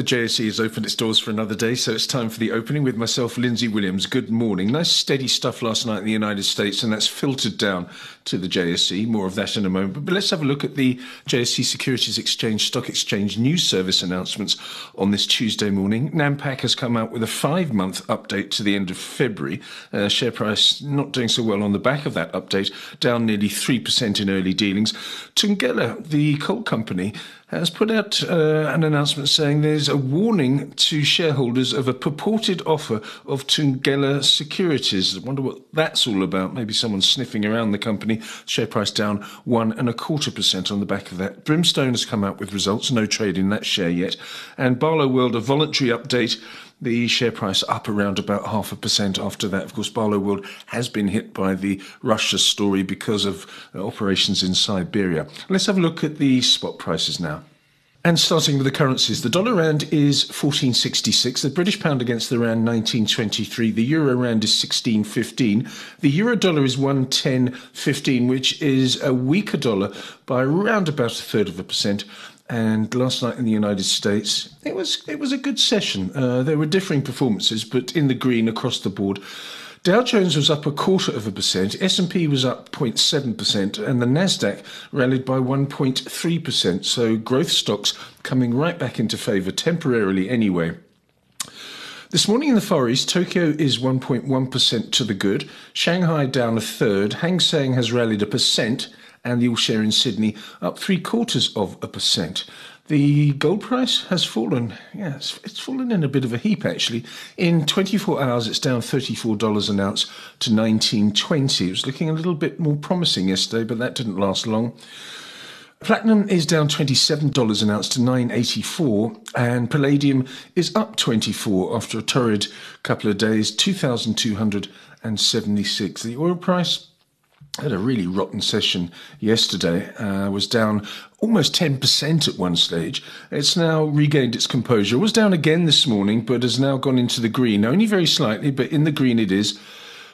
The JSE has opened its doors for another day, so it's time for the opening with myself, Lindsay Williams. Good morning. Nice steady stuff last night in the United States, and that's filtered down to the JSE. More of that in a moment. But let's have a look at the JSE Securities Exchange Stock Exchange News Service announcements on this Tuesday morning. Nampac has come out with a five month update to the end of February. Uh, share price not doing so well on the back of that update, down nearly 3% in early dealings. Thungela, the coal company, has put out uh, an announcement saying there's a warning to shareholders of a purported offer of Thungela Securities. I wonder what that's all about. Maybe someone's sniffing around the company. Share price down one and a quarter percent on the back of that. Brimstone has come out with results. No trade in that share yet. And Barloworld, a voluntary update the share price up around about half a percent after that. Of course, Barloworld has been hit by the Russia story because of operations in Siberia. Let's have a look at the spot prices now. And starting with the currencies, the dollar rand is 1466, the British pound against the rand 1923, the euro rand is 1615, the euro dollar is 110.15, which is a weaker dollar by around about a third of a percent. And last night in the United States, it was it was a good session. Uh, there were differing performances, but in the green across the board. Dow Jones was up a quarter of a percent, S&P was up 0.7%, and the Nasdaq rallied by 1.3%. So growth stocks coming right back into favor temporarily anyway. This morning in the Far East, Tokyo is 1.1% to the good, Shanghai down a third, Hang Seng has rallied a percent, and the all share in Sydney up three quarters of a percent. The gold price has fallen. Yes, it's, fallen in a bit of a heap actually. In 24 hours, it's down $34 an ounce to 19.20. It was looking a little bit more promising yesterday, but that didn't last long. Platinum is down $27 an ounce to 984 and palladium is up 24 after a torrid couple of days, 2276. The oil price had a really rotten session yesterday. Uh, was down almost 10% at one stage. It's now regained its composure. It was down again this morning, but has now gone into the green. Only very slightly, but in the green it is.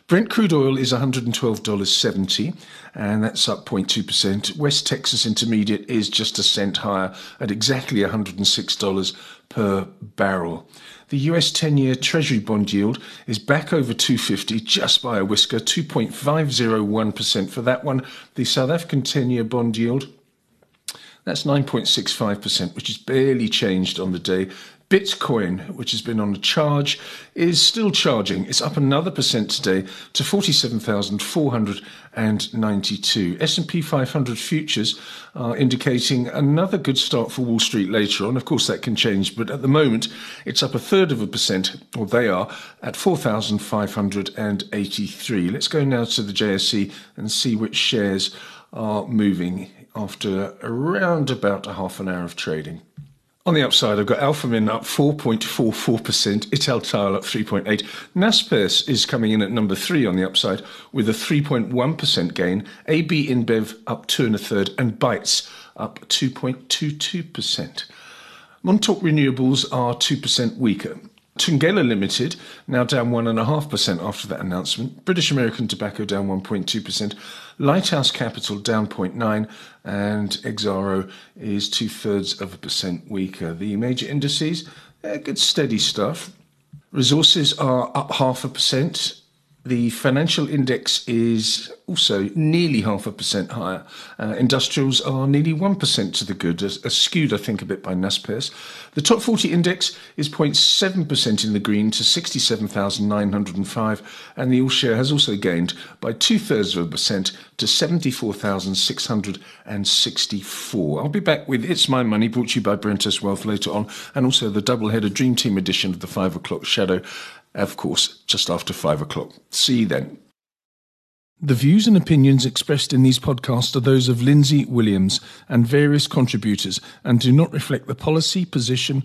Brent crude oil is $112.70, and that's up 0.2%. West Texas Intermediate is just a cent higher at exactly $106 per barrel. The US 10 year Treasury bond yield is back over 250 just by a whisker, 2.501% for that one. The South African 10 year bond yield that's 9.65%, which is barely changed on the day. Bitcoin, which has been on a charge, is still charging. It's up another percent today to 47,492. S&P 500 futures are indicating another good start for Wall Street later on. Of course, that can change, but at the moment, it's up a third of a percent, or they are, at 4,583. Let's go now to the JSE and see which shares are moving after around about a half an hour of trading. On the upside, I've got Alphamin up 4.44%, Italtile up 3.8. Naspers is coming in at number three on the upside with a 3.1% gain. AB InBev up two and a third, and Bytes up 2.22%. Montauk Renewables are 2% weaker. Thungela Limited now down 1.5% after that announcement. British American Tobacco down 1.2%. Lighthouse Capital down 0.9%. and Exxaro is two thirds of a percent weaker. The major indices, good steady stuff. Resources are up half a percent. The financial index is also nearly half a percent higher. Uh, industrials are nearly 1% to the good, as, as skewed, I think, a bit by Naspers. The top 40 index is 0.7% in the green to 67,905, and the all share has also gained by two thirds of a percent to 74,664. I'll be back with It's My Money, brought to you by Brentus Wealth later on, and also the double headed Dream Team edition of the 5 o'clock shadow of course, just after five o'clock. See you then. The views and opinions expressed in these podcasts are those of Lindsay Williams and various contributors and do not reflect the policy, position,